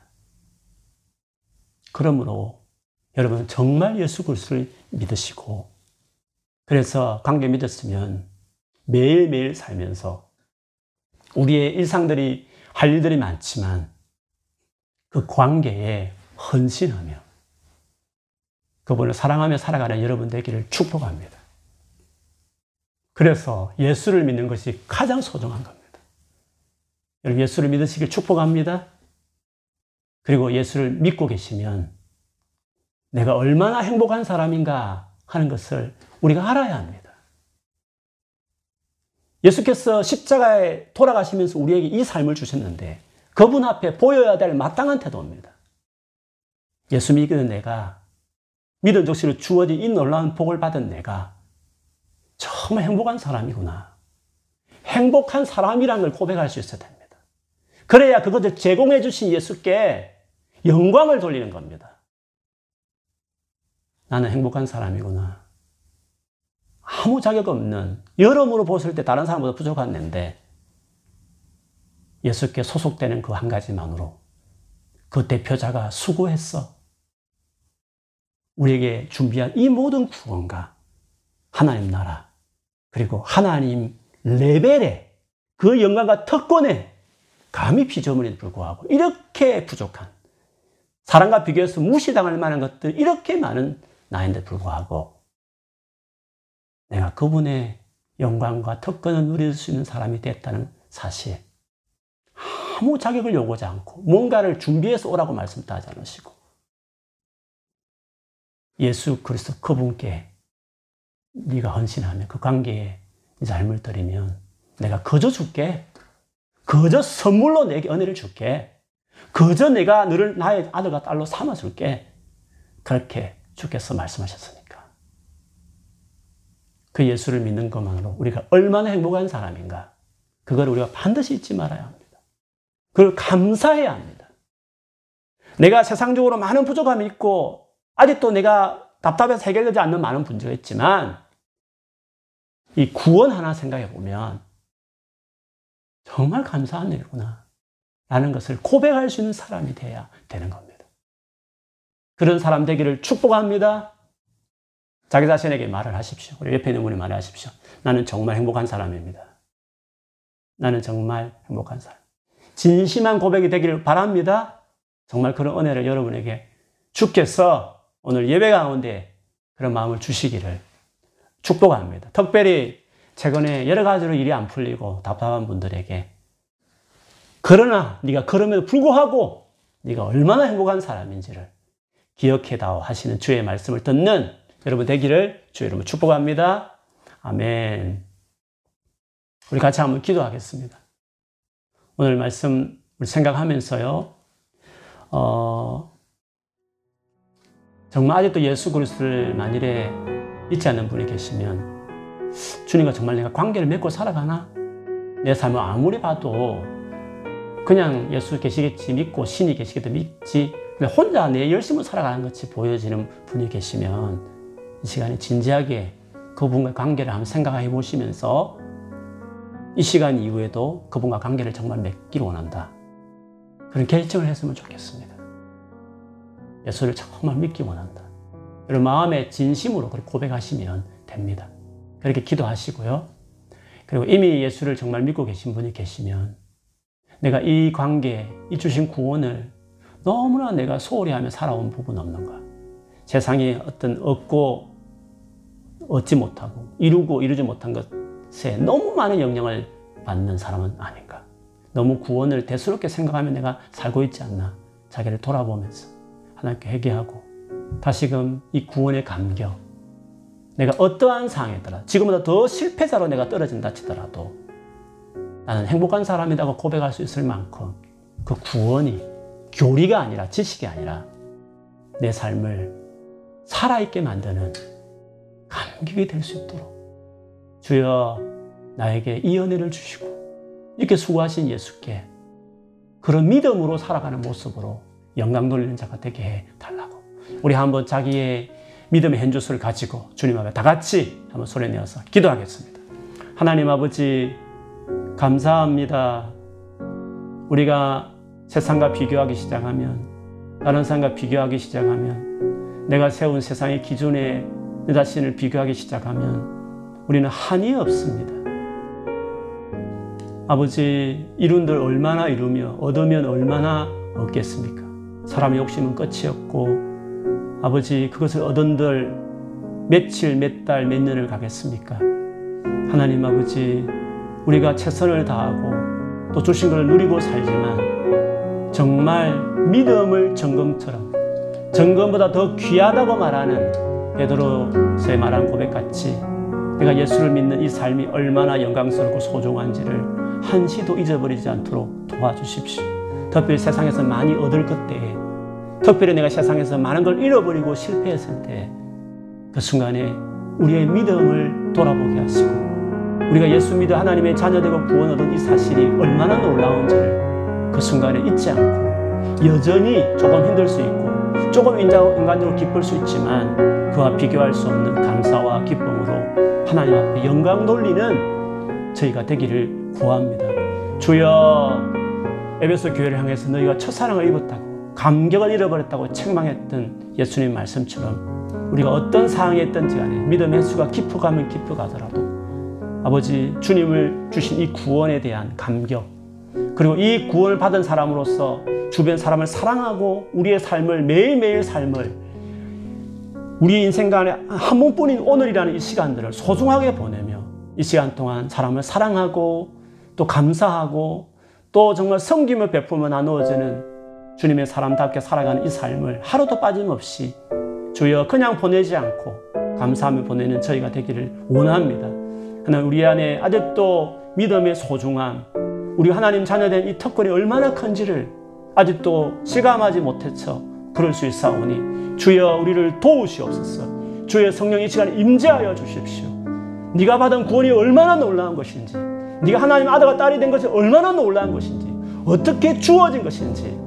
그러므로 여러분 정말 예수 그리스도를 믿으시고 그래서 관계 믿었으면 매일매일 살면서 우리의 일상들이 할 일들이 많지만 그 관계에 헌신하며 그분을 사랑하며 살아가는 여러분 되기를 축복합니다. 그래서 예수를 믿는 것이 가장 소중한 겁니다. 여러분 예수를 믿으시길 축복합니다. 그리고 예수를 믿고 계시면 내가 얼마나 행복한 사람인가 하는 것을 우리가 알아야 합니다. 예수께서 십자가에 돌아가시면서 우리에게 이 삶을 주셨는데 그분 앞에 보여야 될 마땅한 태도입니다. 예수 믿는 내가 믿은 적시로 주어진 이 놀라운 복을 받은 내가 정말 행복한 사람이구나. 행복한 사람이라는 걸 고백할 수 있어야 됩니다. 그래야 그것을 제공해 주신 예수께 영광을 돌리는 겁니다. 나는 행복한 사람이구나. 아무 자격 없는 여러모로 보실 때 다른 사람보다 부족한 낸데 예수께 소속되는 그 한 가지만으로 그 대표자가 수고했어. 우리에게 준비한 이 모든 구원과 하나님 나라 그리고 하나님 레벨의 그 영광과 특권에 감히 피조물에 불구하고 이렇게 부족한 사람과 비교해서 무시당할 만한 것들 이렇게 많은 나인데 불구하고 내가 그분의 영광과 특권을 누릴 수 있는 사람이 됐다는 사실. 아무 자격을 요구하지 않고 뭔가를 준비해서 오라고 말씀도 하지 않으시고 예수 그리스도 그분께 네가 헌신하면 그 관계에 네 삶을 드리면 내가 거저 줄게. 거저 선물로 내게 은혜를 줄게. 거저 내가 너를 나의 아들과 딸로 삼아줄게. 그렇게 주께서 말씀하셨으니. 그 예수를 믿는 것만으로 우리가 얼마나 행복한 사람인가. 그걸 우리가 반드시 잊지 말아야 합니다. 그걸 감사해야 합니다. 내가 세상적으로 많은 부족함이 있고, 아직도 내가 답답해서 해결되지 않는 많은 문제가 있지만, 이 구원 하나 생각해 보면, 정말 감사한 일이구나. 라는 것을 고백할 수 있는 사람이 돼야 되는 겁니다. 그런 사람 되기를 축복합니다. 자기 자신에게 말을 하십시오. 우리 옆에 있는 분이 말하십시오. 나는 정말 행복한 사람입니다. 나는 정말 행복한 사람. 진심한 고백이 되기를 바랍니다. 정말 그런 은혜를 여러분에게 주께서 오늘 예배 가운데 그런 마음을 주시기를 축복합니다. 특별히 최근에 여러 가지로 일이 안 풀리고 답답한 분들에게 그러나 네가 그럼에도 불구하고 네가 얼마나 행복한 사람인지를 기억해다오 하시는 주의 말씀을 듣는 여러분 되기를 주의 이름으로 축복합니다. 아멘. 우리 같이 한번 기도하겠습니다. 오늘 말씀을 생각하면서요. 어, 정말 아직도 예수 그리스도를 만일에 믿지 않는 분이 계시면 주님과 정말 내가 관계를 맺고 살아가나? 내 삶을 아무리 봐도 그냥 예수 계시겠지 믿고 신이 계시겠다 믿지 혼자 내 열심을 살아가는 것이 보여지는 분이 계시면 이 시간에 진지하게 그분과 관계를 한번 생각해 보시면서 이 시간 이후에도 그분과 관계를 정말 맺기를 원한다. 그런 결정을 했으면 좋겠습니다. 예수를 정말 믿기 원한다. 여러분 마음의 진심으로 그렇게 고백하시면 됩니다. 그렇게 기도하시고요. 그리고 이미 예수를 정말 믿고 계신 분이 계시면 내가 이 관계, 이 주신 구원을 너무나 내가 소홀히 하며 살아온 부분 없는가? 세상에 어떤 얻고 얻지 못하고 이루고 이루지 못한 것에 너무 많은 영향을 받는 사람은 아닌가? 너무 구원을 대수롭게 생각하며 내가 살고 있지 않나? 자기를 돌아보면서 하나님께 회개하고 다시금 이 구원의 감격 내가 어떠한 상황에 따라 지금보다 더 실패자로 내가 떨어진다 치더라도 나는 행복한 사람이라고 고백할 수 있을 만큼 그 구원이 교리가 아니라 지식이 아니라 내 삶을 살아있게 만드는 감격이 될 수 있도록 주여 나에게 이 은혜를 주시고 이렇게 수고하신 예수께 그런 믿음으로 살아가는 모습으로 영광 돌리는 자가 되게 해 달라고 우리 한번 자기의 믿음의 현주소를 가지고 주님 앞에 다 같이 한번 소리 내어서 기도하겠습니다. 하나님 아버지 감사합니다. 우리가 세상과 비교하기 시작하면 다른 사람과 비교하기 시작하면 내가 세운 세상의 기준에 내 자신을 비교하기 시작하면 우리는 한이 없습니다. 아버지 이룬들 얼마나 이루며 얻으면 얼마나 얻겠습니까? 사람의 욕심은 끝이 없고 아버지 그것을 얻은들 며칠, 몇 달, 몇 년을 가겠습니까? 하나님 아버지 우리가 최선을 다하고 또 주신 것을 누리고 살지만 정말 믿음을 점검처럼 점검보다 더 귀하다고 말하는 베드로의 말한 고백같이 내가 예수를 믿는 이 삶이 얼마나 영광스럽고 소중한지를 한시도 잊어버리지 않도록 도와주십시오. 특별히 세상에서 많이 얻을 것 때에 특별히 내가 세상에서 많은 걸 잃어버리고 실패했을 때 그 순간에 우리의 믿음을 돌아보게 하시고 우리가 예수 믿어 하나님의 자녀되고 구원 얻은 이 사실이 얼마나 놀라운지를 그 순간에 잊지 않고 여전히 조금 힘들 수 있고 조금 인간적으로 기쁠 수 있지만 그와 비교할 수 없는 감사와 기쁨으로 하나님 앞에 영광 돌리는 저희가 되기를 구합니다. 주여 에베소 교회를 향해서 너희가 첫사랑을 입었다고 감격을 잃어버렸다고 책망했던 예수님 말씀처럼 우리가 어떤 상황에 있든지 간에 믿음의 수가 깊어가면 깊어가더라도 아버지 주님을 주신 이 구원에 대한 감격 그리고 이 구원을 받은 사람으로서 주변 사람을 사랑하고 우리의 삶을 매일매일 삶을 우리 인생 간에 한 번뿐인 오늘이라는 이 시간들을 소중하게 보내며 이 시간 동안 사람을 사랑하고 또 감사하고 또 정말 성김을 베풀며 나누어지는 주님의 사람답게 살아가는 이 삶을 하루도 빠짐없이 주여 그냥 보내지 않고 감사하며 보내는 저희가 되기를 원합니다. 하나님 우리 안에 아직도 믿음의 소중함, 우리 하나님 자녀된 이 특권이 얼마나 큰지를 아직도 실감하지 못해서 그럴 수 있사오니 주여 우리를 도우시옵소서. 주의 성령 이 시간에 임재하여 주십시오. 네가 받은 구원이 얼마나 놀라운 것인지, 네가 하나님 아들과 딸이 된 것이 얼마나 놀라운 것인지, 어떻게 주어진 것인지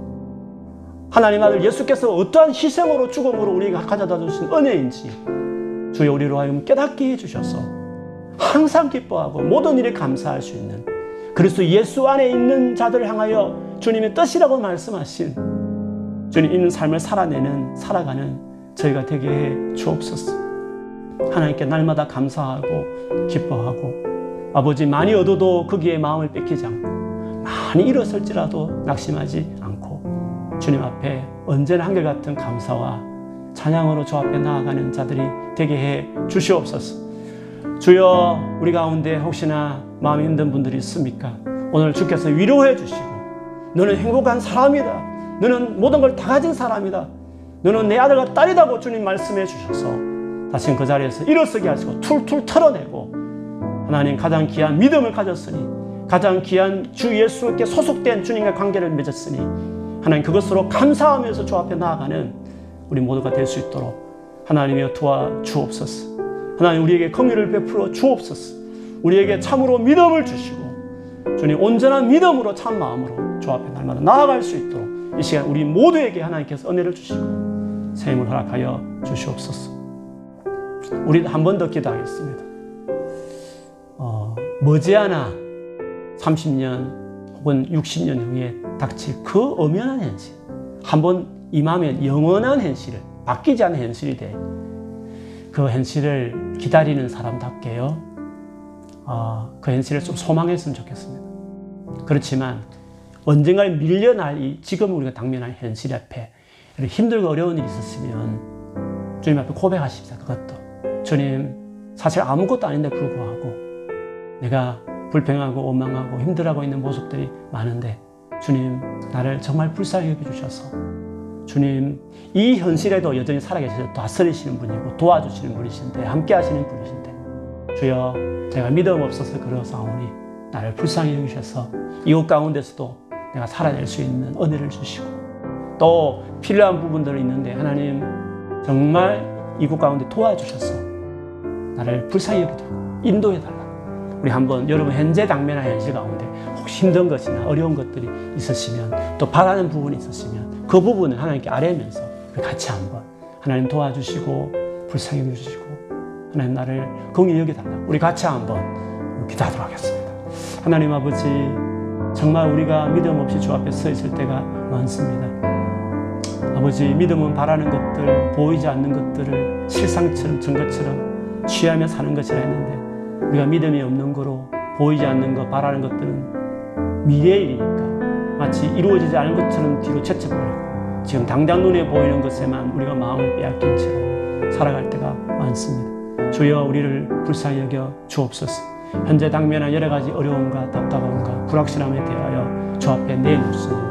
하나님 아들 예수께서 어떠한 희생으로 죽음으로 우리가 가져다 주신 은혜인지 주여 우리로 하여금 깨닫게 해주셔서 항상 기뻐하고 모든 일에 감사할 수 있는 그리스도 예수 안에 있는 자들을 향하여 주님의 뜻이라고 말씀하신 주님 있는 삶을 살아내는 살아가는 저희가 되게 해 주옵소서. 하나님께 날마다 감사하고 기뻐하고 아버지 많이 얻어도 거기에 마음을 뺏기지 않고 많이 잃었을지라도 낙심하지 않고 주님 앞에 언제나 한결같은 감사와 찬양으로 주 앞에 나아가는 자들이 되게 해 주시옵소서. 주여 우리 가운데 혹시나 마음이 힘든 분들이 있습니까? 오늘 주께서 위로해 주시고 너는 행복한 사람이다. 너는 모든 걸 다 가진 사람이다. 너는 내 아들과 딸이다고 주님 말씀해 주셔서 다시 그 자리에서 일어서게 하시고 툴툴 털어내고 하나님 가장 귀한 믿음을 가졌으니 가장 귀한 주 예수께 소속된 주님과 관계를 맺었으니 하나님 그것으로 감사하면서 주 앞에 나아가는 우리 모두가 될 수 있도록 하나님이여 도와 주옵소서. 하나님 우리에게 긍휼을 베풀어 주옵소서. 우리에게 참으로 믿음을 주시고 주님 온전한 믿음으로 참 마음으로 주 앞에 날마다 나아갈 수 있도록 이 시간 우리 모두에게 하나님께서 은혜를 주시고 새 힘을 허락하여 주시옵소서. 우리 한 번 더 기도하겠습니다. 어, 머지않아 30년 혹은 60년 후에 닥칠 그 엄연한 현실, 한번 임하면 영원한 현실을 바뀌지 않는 현실이 돼. 그 현실을 기다리는 사람답게요. 어, 그 현실을 좀 소망했으면 좋겠습니다. 그렇지만 언젠가 밀려날 이 지금 우리가 당면한 현실 앞에 힘들고 어려운 일이 있었으면 주님 앞에 고백하십시다. 그것도 주님 사실 아무것도 아닌데 불구하고 내가 불평하고 원망하고 힘들어하고 있는 모습들이 많은데 주님 나를 정말 불쌍히 여겨주셔서 주님 이 현실에도 여전히 살아계셔서 다스리시는 분이고 도와주시는 분이신데 함께 하시는 분이신데 주여 내가 믿음 없어서 그러사오니 나를 불쌍히 여기셔서 이곳 가운데서도 내가 살아낼 수 있는 은혜를 주시고 또 필요한 부분들이 있는데 하나님 정말 이곳 가운데 도와주셔서 나를 불쌍히 여기도록 인도해 달라. 우리 한번 여러분 현재 당면한 현실 가운데 혹시 힘든 것이나 어려운 것들이 있으시면 또 바라는 부분이 있으시면 그 부분을 하나님께 아뢰면서 같이 한번 하나님 도와주시고 불쌍히 여주시고 하나님 나를 공히 여겨 달라. 우리 같이 한번 기도하도록 하겠습니다. 하나님 아버지 정말 우리가 믿음 없이 주 앞에 서 있을 때가 많습니다. 아버지, 믿음은 바라는 것들, 보이지 않는 것들을 실상처럼, 증거처럼 취하며 사는 것이라 했는데, 우리가 믿음이 없는 거로 보이지 않는 것, 바라는 것들은 미래의 일이니까 마치 이루어지지 않은 것처럼 뒤로 채쳐버리고, 지금 당장 눈에 보이는 것에만 우리가 마음을 빼앗긴 채로 살아갈 때가 많습니다. 주여 우리를 불쌍히 여겨 주옵소서. 현재 당면한 여러 가지 어려움과 답답함과 불확실함에 대하여 주 앞에 내놓습니다.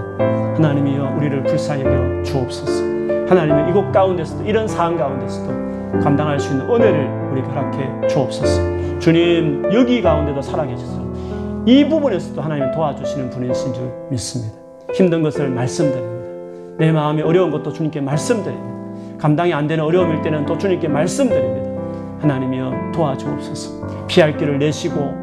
하나님이여 우리를 불쌍히 여겨 주옵소서. 하나님은 이곳 가운데서도 이런 상황 가운데서도 감당할 수 있는 은혜를 우리에게 허락해 주옵소서. 주님 여기 가운데도 살아계셔서 이 부분에서도 하나님 도와주시는 분이신 줄 믿습니다. 힘든 것을 말씀드립니다. 내 마음이 어려운 것도 주님께 말씀드립니다. 감당이 안 되는 어려움일 때는 또 주님께 말씀드립니다. 하나님이여 도와주옵소서. 피할 길을 내시고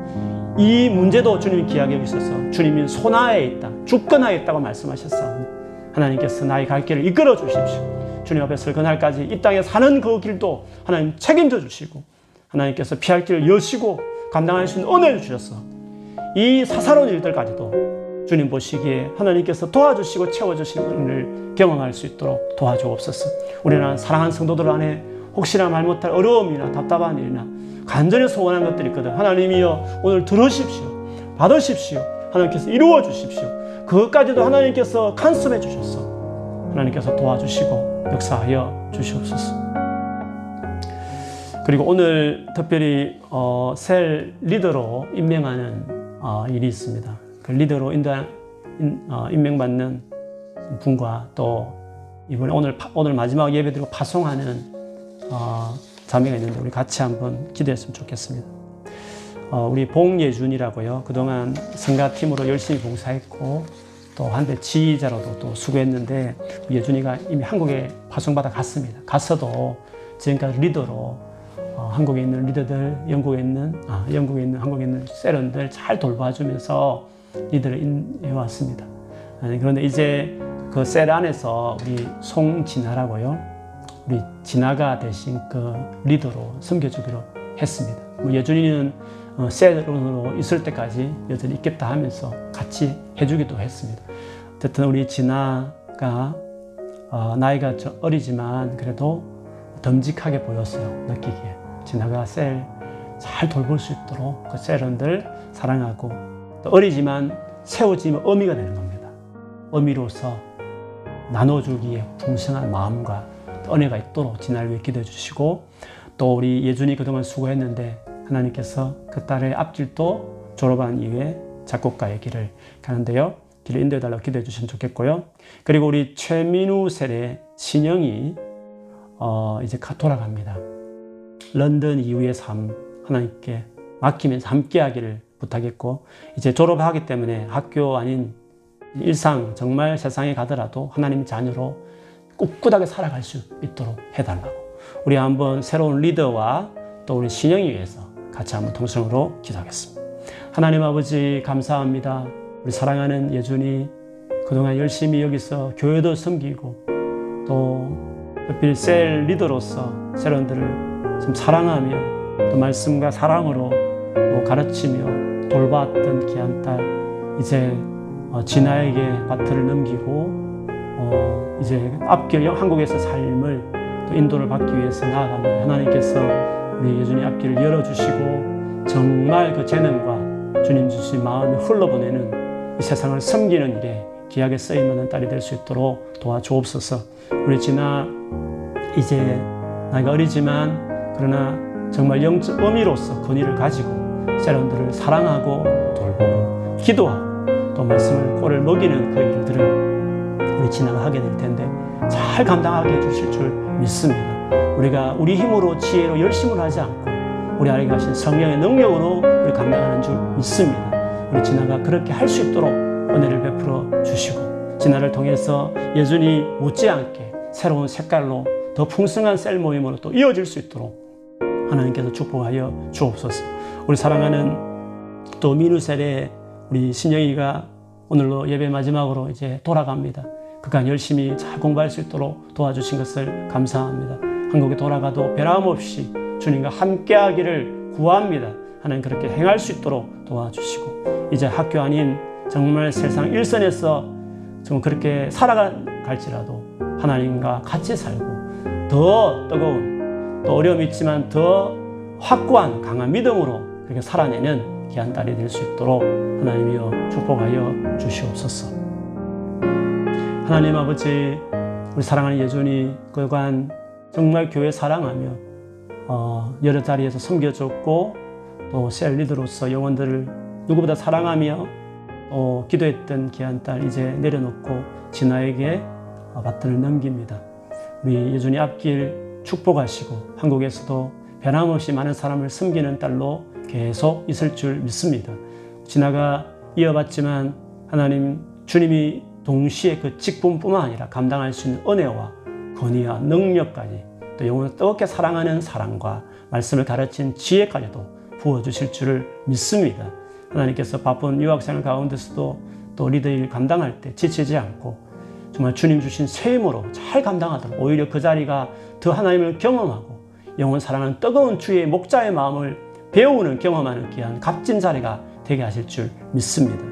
이 문제도 주님이 귀하게 여기셔서 주님이 손아에 있다, 주권하에 있다고 말씀하셨사오니 하나님께서 나의 갈 길을 이끌어 주십시오. 주님 앞에 설 그날까지 이 땅에 사는 그 길도 하나님 책임져 주시고 하나님께서 피할 길을 여시고 감당할 수 있는 은혜를 주셔서 이 사사로운 일들까지도 주님 보시기에 하나님께서 도와주시고 채워주시는 은혜를 경험할 수 있도록 도와주옵소서. 우리는 사랑하는 성도들 안에 혹시나 말 못할 어려움이나 답답한 일이나 간절히 소원한 것들이 있거든. 하나님이여 오늘 들으십시오. 받으십시오. 하나님께서 이루어 주십시오. 그것까지도 하나님께서 간섭해 주셨어. 하나님께서 도와주시고 역사하여 주시옵소서. 그리고 오늘 특별히 어, 셀 리더로 임명하는 어, 일이 있습니다. 그 리더로 인도한, 인, 어, 임명받는 분과 또 이번에 오늘 오늘 마지막 예배드리고 파송하는 어, 자매가 있는데 우리 같이 한번 기도했으면 좋겠습니다. 어, 우리 봉예준이라고요. 그동안 성가팀으로 열심히 봉사했고 또 한때 지휘자로도 또 수고했는데 예준이가 이미 한국에 파송받아 갔습니다. 갔어도 지금까지 리더로 어, 한국에 있는 리더들, 영국에 있는 아, 영국에 있는 한국에 있는 세런들 잘 돌봐주면서 리더를 해왔습니다. 아니, 그런데 이제 그 셀 안에서 우리 송진아라고요. 우리 진아가 대신 그 리더로 섬겨주기로 했습니다. 뭐 여준이는 어, 셀원으로 있을 때까지 여전히 있겠다 하면서 같이 해주기도 했습니다. 어쨌든 우리 진아가 어, 나이가 어리지만 그래도 듬직하게 보였어요. 느끼기에. 진아가 셀 잘 돌볼 수 있도록 그 셀원들 사랑하고 또 어리지만 세워지면 어미가 되는 겁니다. 어미로서 나눠주기에 풍성한 마음과 은혜가 있도록 진아를 위해 기도해 주시고 또 우리 예준이 그동안 수고했는데 하나님께서 그 딸의 앞길도 졸업한 이후에 작곡가의 길을 가는데요. 길을 인도해 달라고 기도해 주시면 좋겠고요. 그리고 우리 최민우 세례 신영이 어 이제 돌아갑니다. 런던 이후의 삶 하나님께 맡기면서 함께 하기를 부탁했고 이제 졸업하기 때문에 학교 아닌 일상 정말 세상에 가더라도 하나님 자녀로 꿋꿋하게 살아갈 수 있도록 해달라고 우리 한번 새로운 리더와 또 우리 신영이 위해서 같이 한번 통성으로 기도하겠습니다. 하나님 아버지 감사합니다. 우리 사랑하는 예준이 그동안 열심히 여기서 교회도 섬기고 또 특별히 셀 리더로서 세런들을 좀 사랑하며 또 말씀과 사랑으로 또 가르치며 돌봤던 귀한 딸 이제 어, 진아에게 바트를 넘기고 어, 이제 앞길 한국에서 삶을 또 인도를 받기 위해서 나아갑니다. 하나님께서 우리 예준이 앞길을 열어주시고 정말 그 재능과 주님 주신 마음을 흘러보내는 이 세상을 섬기는 일에 귀하게 쓰임하는 딸이 될 수 있도록 도와주옵소서. 우리 진아 이제 나이가 어리지만 그러나 정말 영적 의미로서 권위를 가지고 세련들을 사랑하고 돌보고 기도하고 또 말씀을 꼴을 먹이는 그 일들을 우리 진아가 하게 될 텐데 잘 감당하게 해주실 줄 믿습니다. 우리가 우리 힘으로 지혜로 열심을 하지 않고 우리 아이에게 하신 성령의 능력으로 우리 감당하는 줄 믿습니다. 우리 진아가 그렇게 할 수 있도록 은혜를 베풀어 주시고 진아를 통해서 예준이 못지않게 새로운 색깔로 더 풍성한 셀 모임으로 또 이어질 수 있도록 하나님께서 축복하여 주옵소서. 우리 사랑하는 또 민우셀의 우리 신영이가 오늘로 예배 마지막으로 이제 돌아갑니다. 그간 열심히 잘 공부할 수 있도록 도와주신 것을 감사합니다. 한국에 돌아가도 변함없이 주님과 함께하기를 구합니다. 하나님 그렇게 행할 수 있도록 도와주시고 이제 학교 아닌 정말 세상 일선에서 좀 그렇게 살아갈지라도 하나님과 같이 살고 더 뜨거운 또 어려움이 있지만 더 확고한 강한 믿음으로 그렇게 살아내는 귀한 딸이 될 수 있도록 하나님이여 축복하여 주시옵소서. 하나님 아버지 우리 사랑하는 예준이 그간 정말 교회 사랑하며 어, 여러 자리에서 섬겨줬고 또 셀리드로서 영혼들을 누구보다 사랑하며 어, 기도했던 귀한 딸 이제 내려놓고 진아에게 어, 바톤을 넘깁니다. 우리 예준이 앞길 축복하시고 한국에서도 변함없이 많은 사람을 섬기는 딸로 계속 있을 줄 믿습니다. 진아가 이어봤지만 하나님 주님이 동시에 그 직분뿐만 아니라 감당할 수 있는 은혜와 권위와 능력까지 또 영혼을 뜨겁게 사랑하는 사랑과 말씀을 가르친 지혜까지도 부어주실 줄을 믿습니다. 하나님께서 바쁜 유학생활 가운데서도 또 리더일 감당할 때 지치지 않고 정말 주님 주신 새 힘으로 잘 감당하도록 오히려 그 자리가 더 하나님을 경험하고 영혼 사랑하는 뜨거운 주의 목자의 마음을 배우는 경험하는 귀한 값진 자리가 되게 하실 줄 믿습니다.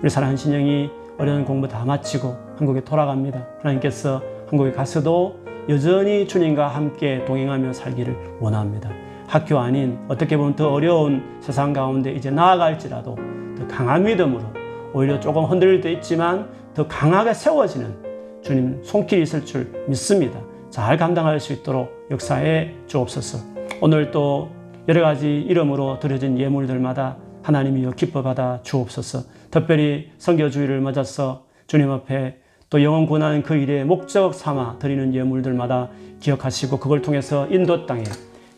우리 사랑하는 신영이 어려운 공부 다 마치고 한국에 돌아갑니다. 하나님께서 한국에 가서도 여전히 주님과 함께 동행하며 살기를 원합니다. 학교 아닌 어떻게 보면 더 어려운 세상 가운데 이제 나아갈지라도 더 강한 믿음으로 오히려 조금 흔들릴 때 있지만 더 강하게 세워지는 주님 손길이 있을 줄 믿습니다. 잘 감당할 수 있도록 역사에 주옵소서. 오늘 또 여러 가지 이름으로 드려진 예물들마다 하나님이여 기뻐 받아 주옵소서. 특별히 성교주의를 맞아서 주님 앞에 또 영원 구원하는 그 일에 목적 삼아 드리는 예물들마다 기억하시고 그걸 통해서 인도 땅에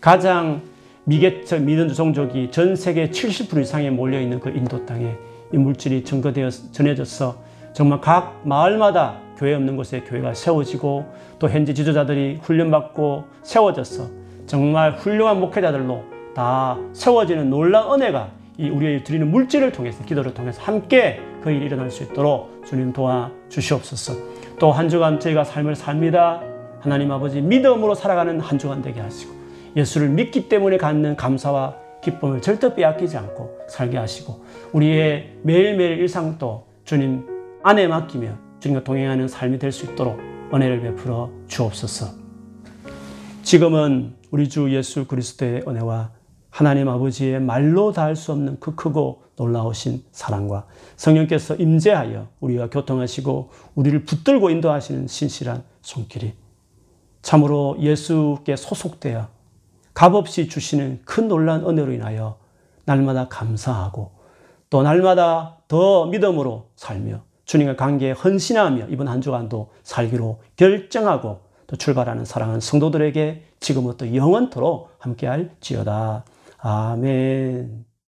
가장 미개척 믿은 종족이 전 세계 70% 이상에 몰려 있는 그 인도 땅에 이 물질이 증거되어 전해져서 정말 각 마을마다 교회 없는 곳에 교회가 세워지고 또 현지 지도자들이 훈련받고 세워져서 정말 훌륭한 목회자들로 다 세워지는 놀라운 은혜가 이 우리의 드리는 물질을 통해서 기도를 통해서 함께 그 일이 일어날 수 있도록 주님 도와 주시옵소서. 또 한 주간 저희가 삶을 삽니다. 하나님 아버지 믿음으로 살아가는 한 주간 되게 하시고 예수를 믿기 때문에 갖는 감사와 기쁨을 절대 빼앗기지 않고 살게 하시고 우리의 매일매일 일상도 주님 안에 맡기며 주님과 동행하는 삶이 될 수 있도록 은혜를 베풀어 주옵소서. 지금은 우리 주 예수 그리스도의 은혜와 하나님 아버지의 말로 다 할 수 없는 그 크고 놀라우신 사랑과 성령께서 임재하여 우리와 교통하시고 우리를 붙들고 인도하시는 신실한 손길이 참으로 예수께 소속되어 값없이 주시는 큰 놀란 은혜로 인하여 날마다 감사하고 또 날마다 더 믿음으로 살며 주님과 관계에 헌신하며 이번 한 주간도 살기로 결정하고 또 출발하는 사랑하는 성도들에게 지금부터 영원토록 함께할 지어다. 아멘.